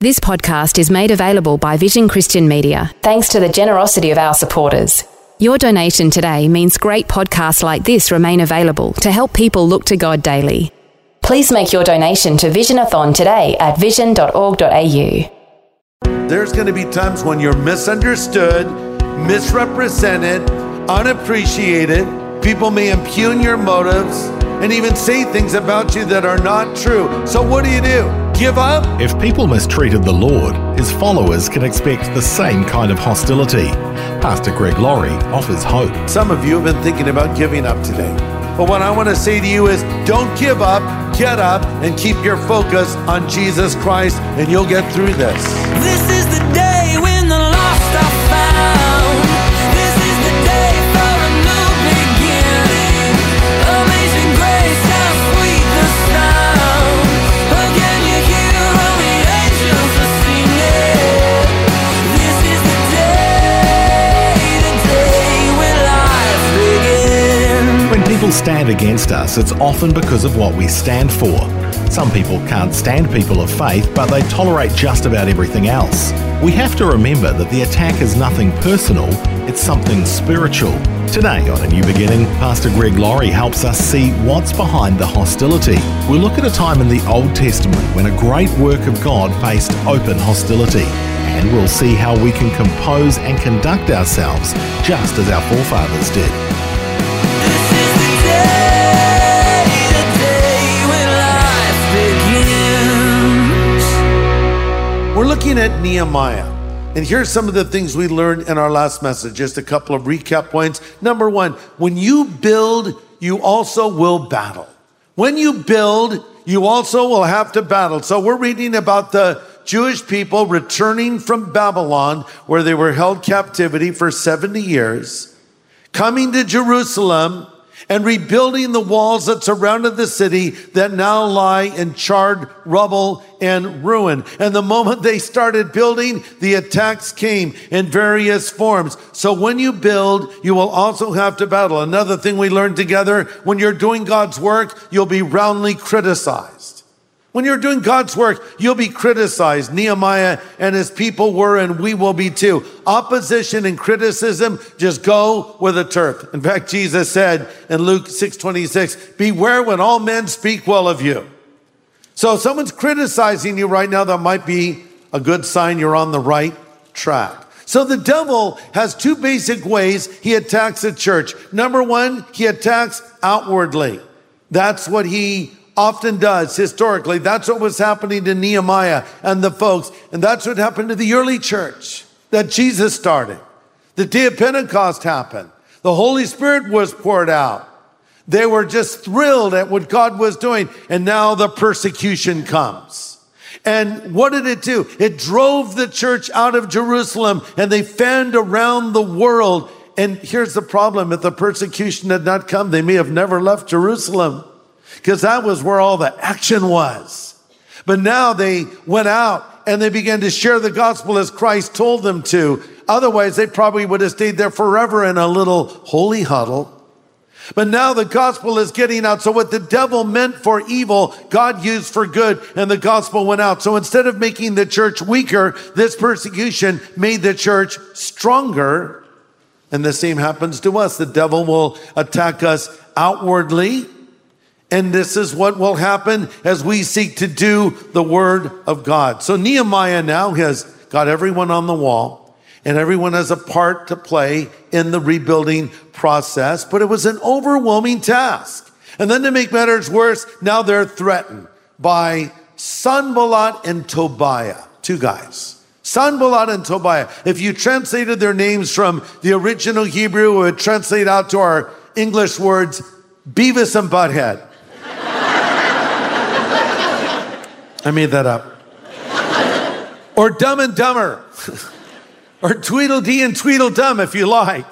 This podcast is made available by Vision Christian Media thanks to the generosity of our supporters. Your donation today means great podcasts like this remain available to help people look to God daily. Please make your donation to Visionathon today at vision.org.au. There's going to be times when you're misunderstood, misrepresented, unappreciated. People may impugn your motives and even say things about you that are not true. So, what do you do? Give up? If people mistreated the Lord, his followers can expect the same kind of hostility. Pastor Greg Laurie offers hope. Some of you have been thinking about giving up today. But what I want to say to you is don't give up, get up, and keep your focus on Jesus Christ, and you'll get through this. This is the day stand against us, it's often because of what we stand for. Some people can't stand people of faith, but they tolerate just about everything else. We have to remember that the attack is nothing personal, it's something spiritual. Today on A New Beginning, Pastor Greg Laurie helps us see what's behind the hostility. We'll look at a time in the Old Testament when a great work of God faced open hostility. And we'll see how we can compose and conduct ourselves just as our forefathers did. Looking at Nehemiah. And here's some of the things we learned in our last message. Just a couple of recap points. Number one, when you build, you also will battle. When you build, you also will have to battle. So we're reading about the Jewish people returning from Babylon, where they were held captivity for 70 years, coming to Jerusalem and rebuilding the walls that surrounded the city that now lie in charred rubble and ruin. And the moment they started building, the attacks came in various forms. So when you build, you will also have to battle. Another thing we learned together, when you're doing God's work, you'll be roundly criticized. When you're doing God's work, you'll be criticized. Nehemiah and his people were, and we will be too. Opposition and criticism just go with the turf. In fact, Jesus said in Luke 6:26, "Beware when all men speak well of you." So if someone's criticizing you right now, that might be a good sign you're on the right track. So the devil has two basic ways he attacks the church. Number one, he attacks outwardly. That's what he often does historically. That's what was happening to Nehemiah and the folks. And that's what happened to the early church that Jesus started. The day of Pentecost happened. The Holy Spirit was poured out. They were just thrilled at what God was doing. And now the persecution comes. And what did it do? It drove the church out of Jerusalem and they fanned around the world. And here's the problem. If the persecution had not come, they may have never left Jerusalem because that was where all the action was. But now they went out and they began to share the gospel as Christ told them to. Otherwise, they probably would have stayed there forever in a little holy huddle. But now the gospel is getting out. So what the devil meant for evil, God used for good and the gospel went out. So instead of making the church weaker, this persecution made the church stronger. And the same happens to us. The devil will attack us outwardly. And this is what will happen as we seek to do the word of God. So Nehemiah now has got everyone on the wall and everyone has a part to play in the rebuilding process, but it was an overwhelming task. And then to make matters worse, now they're threatened by Sanballat and Tobiah, two guys. Sanballat and Tobiah. If you translated their names from the original Hebrew, it would translate out to our English words, Beavis and Butthead. I made that up. Or Dumb and Dumber. or Tweedledee and Tweedledum, if you like.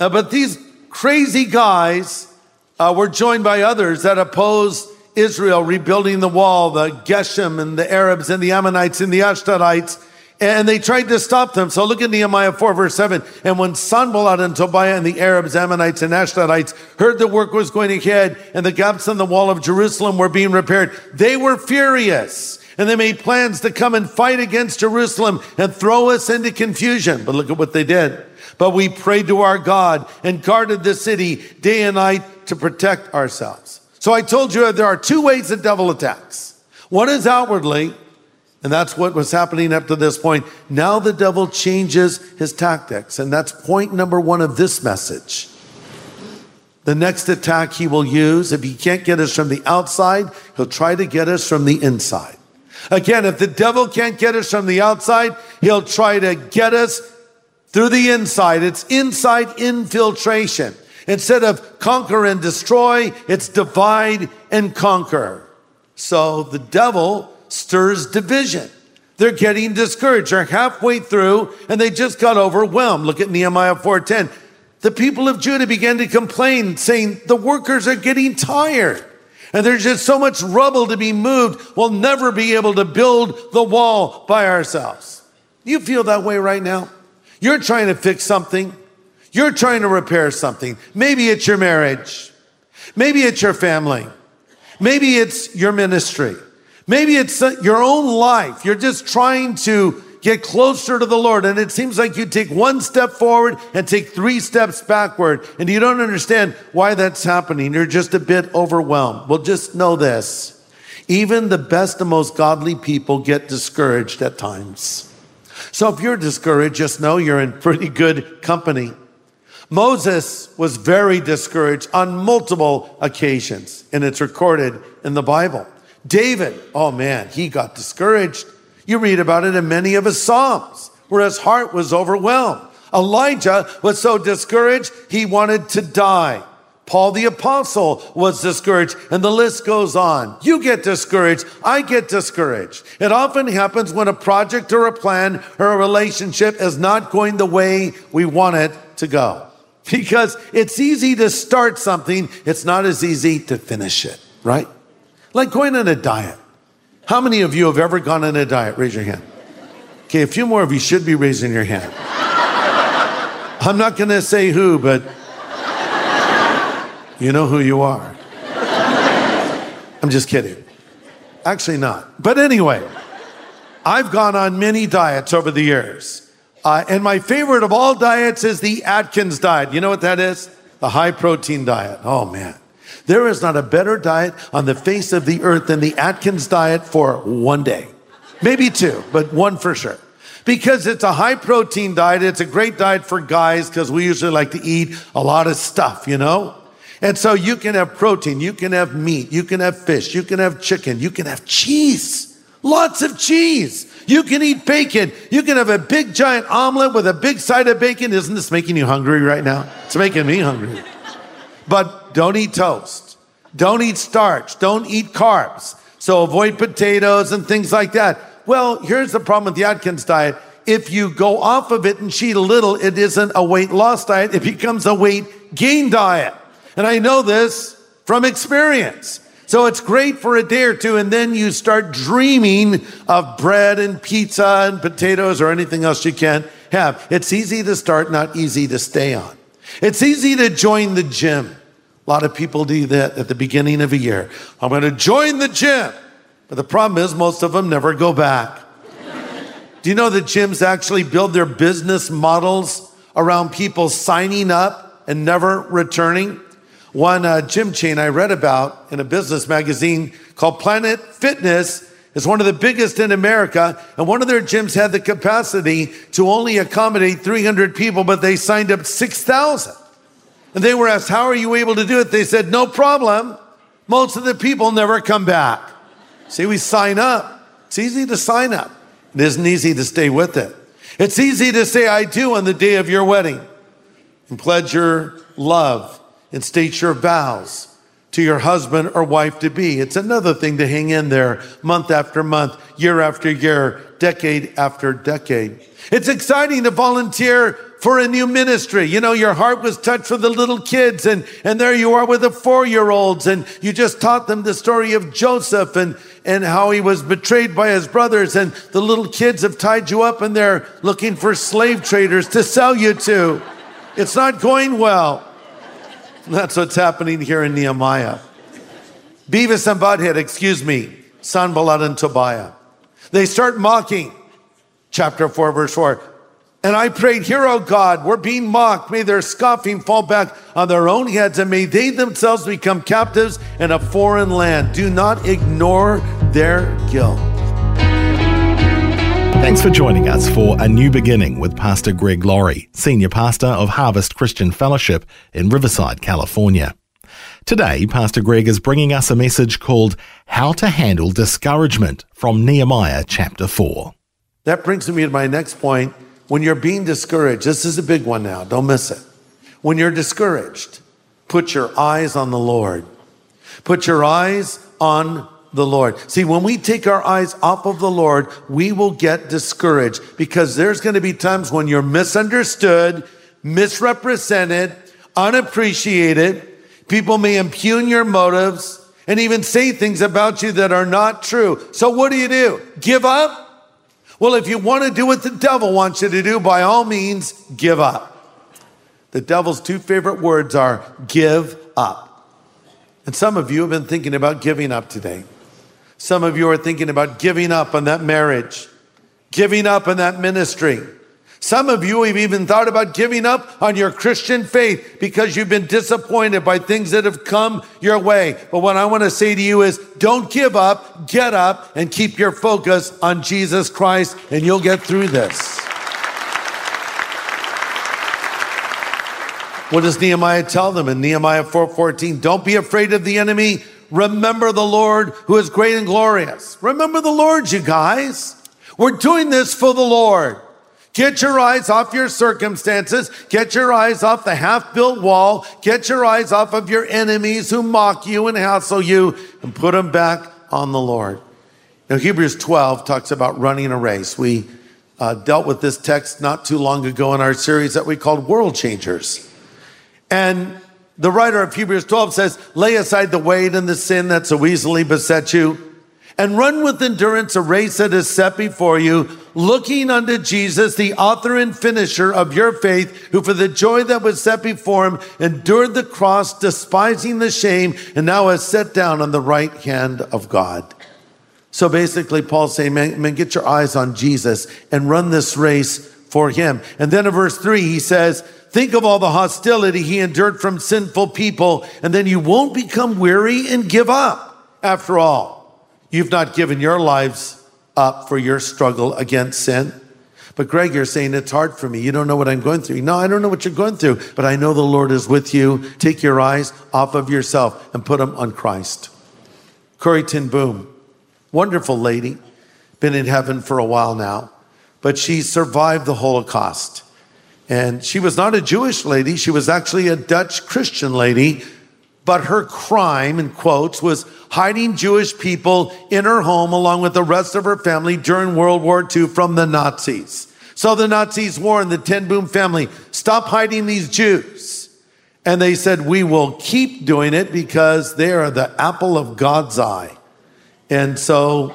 Uh, but these crazy guys uh, were joined by others that opposed Israel rebuilding the wall, the Geshem and the Arabs and the Ammonites and the Ashdodites, and they tried to stop them. So look at Nehemiah 4 verse 7. And when Sanballat and Tobiah and the Arabs, Ammonites and Ashdodites heard the work was going ahead and the gaps in the wall of Jerusalem were being repaired, they were furious. And they made plans to come and fight against Jerusalem and throw us into confusion. But look at what they did. But we prayed to our God and guarded the city day and night to protect ourselves. So I told you there are two ways the devil attacks. One is outwardly, and that's what was happening up to this point. Now the devil changes his tactics. And that's point number one of this message. The next attack he will use, if he can't get us from the outside, he'll try to get us from the inside. Again, if the devil can't get us from the outside, he'll try to get us through the inside. It's inside infiltration. Instead of conquer and destroy, it's divide and conquer. So the devil stirs division. They're getting discouraged. They're halfway through and they just got overwhelmed. Look at Nehemiah 4:10. The people of Judah began to complain, saying, The workers are getting tired. And there's just so much rubble to be moved, we'll never be able to build the wall by ourselves. You feel that way right now? You're trying to fix something. You're trying to repair something. Maybe it's your marriage. Maybe it's your family. Maybe it's your ministry. Maybe it's uh, your own life. You're just trying to get closer to the Lord. And it seems like you take one step forward and take three steps backward. And you don't understand why that's happening. You're just a bit overwhelmed. Well, just know this. Even the best and most godly people get discouraged at times. So if you're discouraged, just know you're in pretty good company. Moses was very discouraged on multiple occasions, and it's recorded in the Bible. David, oh man, he got discouraged. You read about it in many of his Psalms, where his heart was overwhelmed. Elijah was so discouraged, he wanted to die. Paul the apostle was discouraged and the list goes on. You get discouraged. I get discouraged. It often happens when a project or a plan or a relationship is not going the way we want it to go. Because it's easy to start something. It's not as easy to finish it, right? Like going on a diet. How many of you have ever gone on a diet? Raise your hand. Okay, a few more of you should be raising your hand. I'm not going to say who, but you know who you are. I'm just kidding. Actually, not. But anyway, I've gone on many diets over the years. Uh, and my favorite of all diets is the Atkins diet. You know what that is? The high protein diet. Oh, man. There is not a better diet on the face of the earth than the Atkins diet for one day. Maybe two, but one for sure. Because it's a high protein diet. It's a great diet for guys because we usually like to eat a lot of stuff, you know? And so you can have protein, you can have meat, you can have fish, you can have chicken, you can have cheese. Lots of cheese. You can eat bacon. You can have a big giant omelet with a big side of bacon. Isn't this making you hungry right now? It's making me hungry. But don't eat toast. Don't eat starch. Don't eat carbs. So avoid potatoes and things like that. Well, here's the problem with the Atkins diet. If you go off of it and cheat a little, it isn't a weight loss diet. It becomes a weight gain diet. And I know this from experience. So it's great for a day or two, and then you start dreaming of bread and pizza and potatoes or anything else you can have. It's easy to start, not easy to stay on. It's easy to join the gym. A lot of people do that at the beginning of a year. I'm going to join the gym. But the problem is, most of them never go back. do you know that gyms actually build their business models around people signing up and never returning? One uh, gym chain I read about in a business magazine called Planet Fitness is one of the biggest in America. And one of their gyms had the capacity to only accommodate 300 people, but they signed up 6,000. And they were asked, How are you able to do it? They said, No problem. Most of the people never come back. See, we sign up. It's easy to sign up, it isn't easy to stay with it. It's easy to say, I do on the day of your wedding and pledge your love and state your vows to your husband or wife to be. It's another thing to hang in there month after month, year after year, decade after decade. It's exciting to volunteer for a new ministry. You know, your heart was touched for the little kids and, and there you are with the four year olds and you just taught them the story of Joseph and, and how he was betrayed by his brothers and the little kids have tied you up and they're looking for slave traders to sell you to. It's not going well. That's what's happening here in Nehemiah. Beavis and Butthead, excuse me, Sanballat and Tobiah. They start mocking. Chapter 4, verse 4. And I prayed, Hear, O God, we're being mocked. May their scoffing fall back on their own heads, and may they themselves become captives in a foreign land. Do not ignore their guilt. Thanks for joining us for A New Beginning with Pastor Greg Laurie, Senior Pastor of Harvest Christian Fellowship in Riverside, California. Today, Pastor Greg is bringing us a message called How to Handle Discouragement from Nehemiah chapter 4. That brings me to my next point. When you're being discouraged, this is a big one now, don't miss it. When you're discouraged, put your eyes on the Lord. Put your eyes on the Lord. See, when we take our eyes off of the Lord, we will get discouraged because there's going to be times when you're misunderstood, misrepresented, unappreciated. People may impugn your motives and even say things about you that are not true. So what do you do? Give up? Well, if you want to do what the devil wants you to do, by all means, give up. The devil's two favorite words are give up. And some of you have been thinking about giving up today. Some of you are thinking about giving up on that marriage, giving up on that ministry. Some of you have even thought about giving up on your Christian faith because you've been disappointed by things that have come your way. But what I want to say to you is don't give up, get up, and keep your focus on Jesus Christ, and you'll get through this. What does Nehemiah tell them in Nehemiah 4:14? Don't be afraid of the enemy. Remember the Lord who is great and glorious. Remember the Lord, you guys. We're doing this for the Lord. Get your eyes off your circumstances. Get your eyes off the half built wall. Get your eyes off of your enemies who mock you and hassle you and put them back on the Lord. Now, Hebrews 12 talks about running a race. We uh, dealt with this text not too long ago in our series that we called World Changers. And the writer of Hebrews 12 says, lay aside the weight and the sin that so easily beset you and run with endurance a race that is set before you, looking unto Jesus, the author and finisher of your faith, who for the joy that was set before him endured the cross, despising the shame, and now has set down on the right hand of God. So basically, Paul's saying, man, man, get your eyes on Jesus and run this race for him. And then in verse three, he says, think of all the hostility he endured from sinful people, and then you won't become weary and give up after all. You've not given your lives up for your struggle against sin. But Greg, you're saying it's hard for me. You don't know what I'm going through. No, I don't know what you're going through, but I know the Lord is with you. Take your eyes off of yourself and put them on Christ. Corrie ten Boom, wonderful lady, been in heaven for a while now, but she survived the Holocaust. And she was not a Jewish lady. She was actually a Dutch Christian lady but her crime, in quotes, was hiding Jewish people in her home along with the rest of her family during World War II from the Nazis. So the Nazis warned the ten Boom family, stop hiding these Jews. And they said, we will keep doing it because they are the apple of God's eye. And so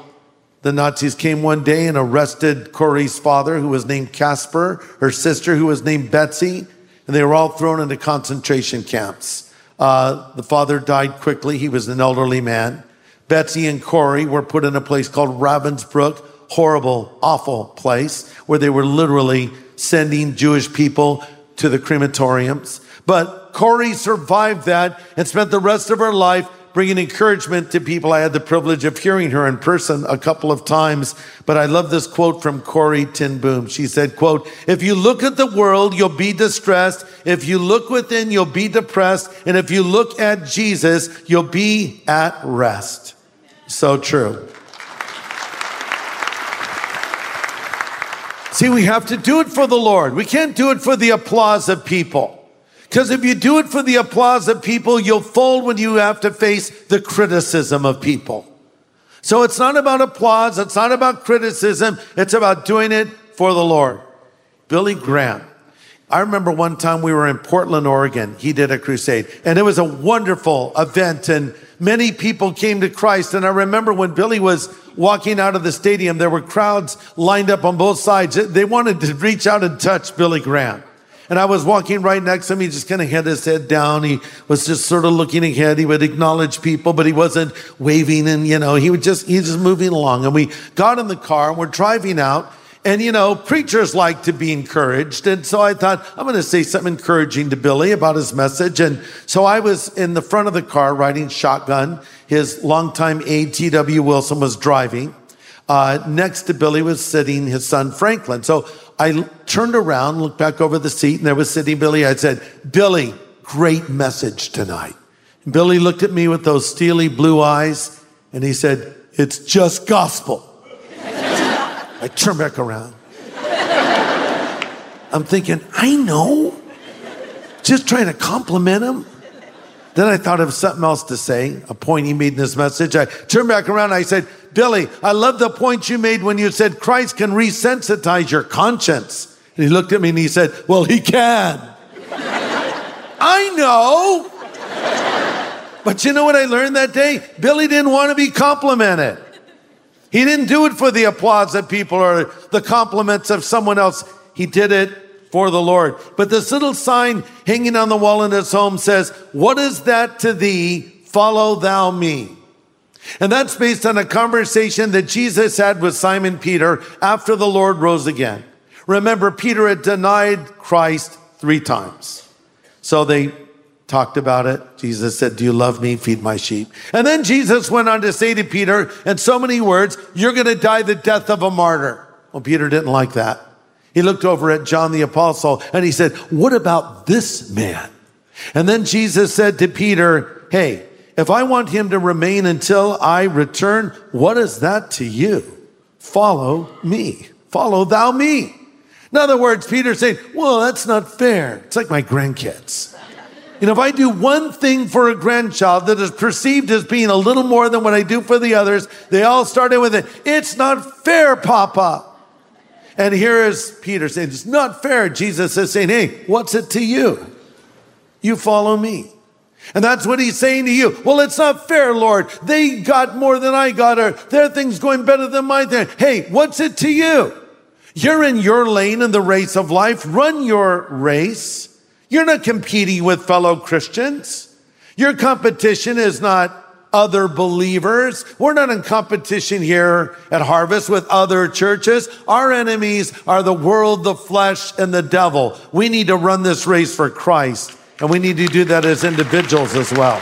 the Nazis came one day and arrested Corrie's father, who was named Casper, her sister, who was named Betsy, and they were all thrown into concentration camps. Uh, the father died quickly. He was an elderly man. Betsy and Corrie were put in a place called Ravensbrück, horrible, awful place where they were literally sending Jewish people to the crematoriums. But Corrie survived that and spent the rest of her life bringing encouragement to people. I had the privilege of hearing her in person a couple of times, but I love this quote from Corrie ten Boom. She said, quote, if you look at the world, you'll be distressed. If you look within, you'll be depressed. And if you look at Jesus, you'll be at rest. So true. See, we have to do it for the Lord. We can't do it for the applause of people. Because if you do it for the applause of people, you'll fold when you have to face the criticism of people. So it's not about applause. It's not about criticism. It's about doing it for the Lord. Billy Graham I remember one time we were in Portland, Oregon. He did a crusade, and it was a wonderful event, and many people came to Christ. And I remember when Billy was walking out of the stadium, there were crowds lined up on both sides. They wanted to reach out and touch Billy Graham. And I was walking right next to him. He just kind of had his head down. He was just sort of looking ahead. He would acknowledge people, but he wasn't waving and, you know, he would just, he was just moving along. And we got in the car and we're driving out. And, you know, preachers like to be encouraged. And so I thought, I'm going to say something encouraging to Billy about his message. And so I was in the front of the car riding shotgun. His longtime aide, T.W. Wilson, was driving. Uh, next to Billy was sitting his son, Franklin. So I turned around, looked back over the seat, and there was sitting Billy. I said, Billy, great message tonight. And Billy looked at me with those steely blue eyes, and he said, It's just gospel. I turn back around. I'm thinking, I know. Just trying to compliment him. Then I thought of something else to say, a point he made in this message. I turned back around. I said, Billy, I love the point you made when you said Christ can resensitize your conscience. And he looked at me and he said, Well, he can. I know. But you know what I learned that day? Billy didn't want to be complimented. He didn't do it for the applause of people or the compliments of someone else. He did it for the Lord. But this little sign hanging on the wall in his home says, What is that to thee? Follow thou me. And that's based on a conversation that Jesus had with Simon Peter after the Lord rose again. Remember, Peter had denied Christ three times. So they talked about it. Jesus said, Do you love me? Feed my sheep. And then Jesus went on to say to Peter, in so many words, You're going to die the death of a martyr. Well, Peter didn't like that. He looked over at John the apostle and he said, What about this man? And then Jesus said to Peter, Hey, if I want him to remain until I return, what is that to you? Follow me. Follow thou me. In other words, Peter's saying, Well, that's not fair. It's like my grandkids. You know, if I do one thing for a grandchild that is perceived as being a little more than what I do for the others, they all start in with it. It's not fair, Papa. And here is Peter saying, It's not fair. Jesus is saying, Hey, what's it to you? You follow me. And that's what he's saying to you. Well, it's not fair, Lord. They got more than I got, or their thing's going better than my thing. Hey, what's it to you? You're in your lane in the race of life. Run your race. You're not competing with fellow Christians. Your competition is not other believers. We're not in competition here at Harvest with other churches. Our enemies are the world, the flesh, and the devil. We need to run this race for Christ, and we need to do that as individuals as well.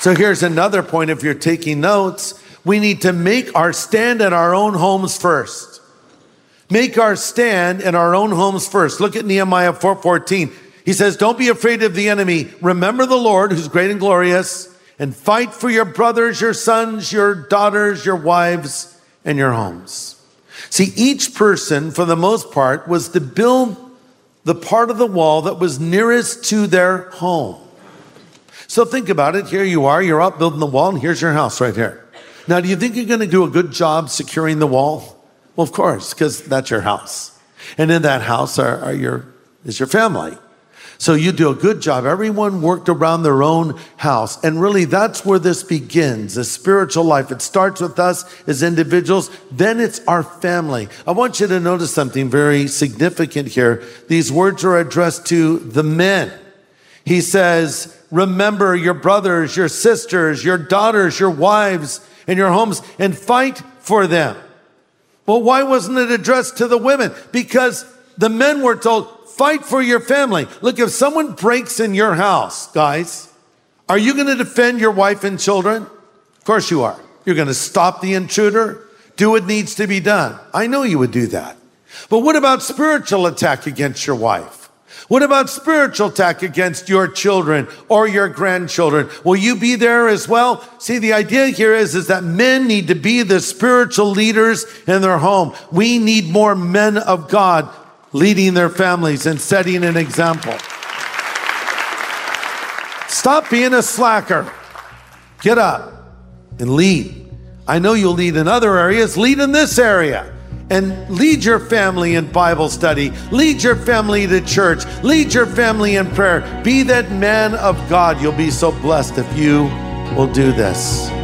So here's another point if you're taking notes. We need to make our stand in our own homes first. Make our stand in our own homes first. Look at Nehemiah 4:14. He says, "Don't be afraid of the enemy. Remember the Lord who's great and glorious and fight for your brothers, your sons, your daughters, your wives, and your homes." See, each person for the most part was to build the part of the wall that was nearest to their home. So think about it. Here you are, you're out building the wall, and here's your house right here. Now, do you think you're going to do a good job securing the wall? Well, of course, because that's your house. And in that house are, are your, is your family. So you do a good job. Everyone worked around their own house. And really, that's where this begins the spiritual life. It starts with us as individuals, then it's our family. I want you to notice something very significant here. These words are addressed to the men. He says, Remember your brothers, your sisters, your daughters, your wives, and your homes, and fight for them. Well, why wasn't it addressed to the women? Because the men were told, fight for your family. Look, if someone breaks in your house, guys, are you going to defend your wife and children? Of course you are. You're going to stop the intruder, do what needs to be done. I know you would do that. But what about spiritual attack against your wife? What about spiritual attack against your children or your grandchildren? Will you be there as well? See, the idea here is, is that men need to be the spiritual leaders in their home. We need more men of God leading their families and setting an example. Stop being a slacker. Get up and lead. I know you'll lead in other areas, lead in this area and lead your family in Bible study, lead your family to church, lead your family in prayer. Be that man of God. You'll be so blessed if you will do this.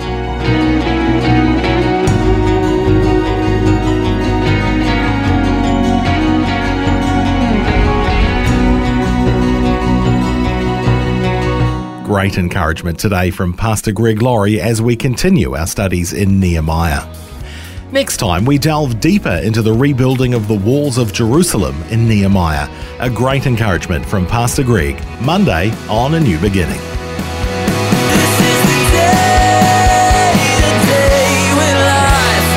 Great encouragement today from Pastor Greg Laurie as we continue our studies in Nehemiah. Next time, we delve deeper into the rebuilding of the walls of Jerusalem in Nehemiah. A great encouragement from Pastor Greg, Monday on A New Beginning. This is the day, the day when life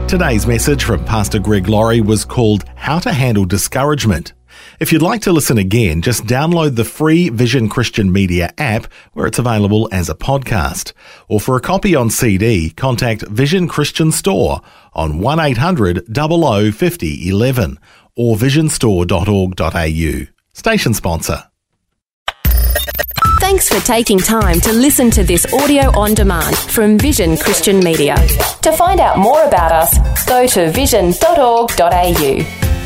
begins. Today's message from Pastor Greg Laurie was called How to Handle Discouragement. If you'd like to listen again, just download the free Vision Christian Media app where it's available as a podcast. Or for a copy on CD, contact Vision Christian Store on 1800 00 50 11 or visionstore.org.au. Station sponsor. Thanks for taking time to listen to this audio on demand from Vision Christian Media. To find out more about us, go to vision.org.au.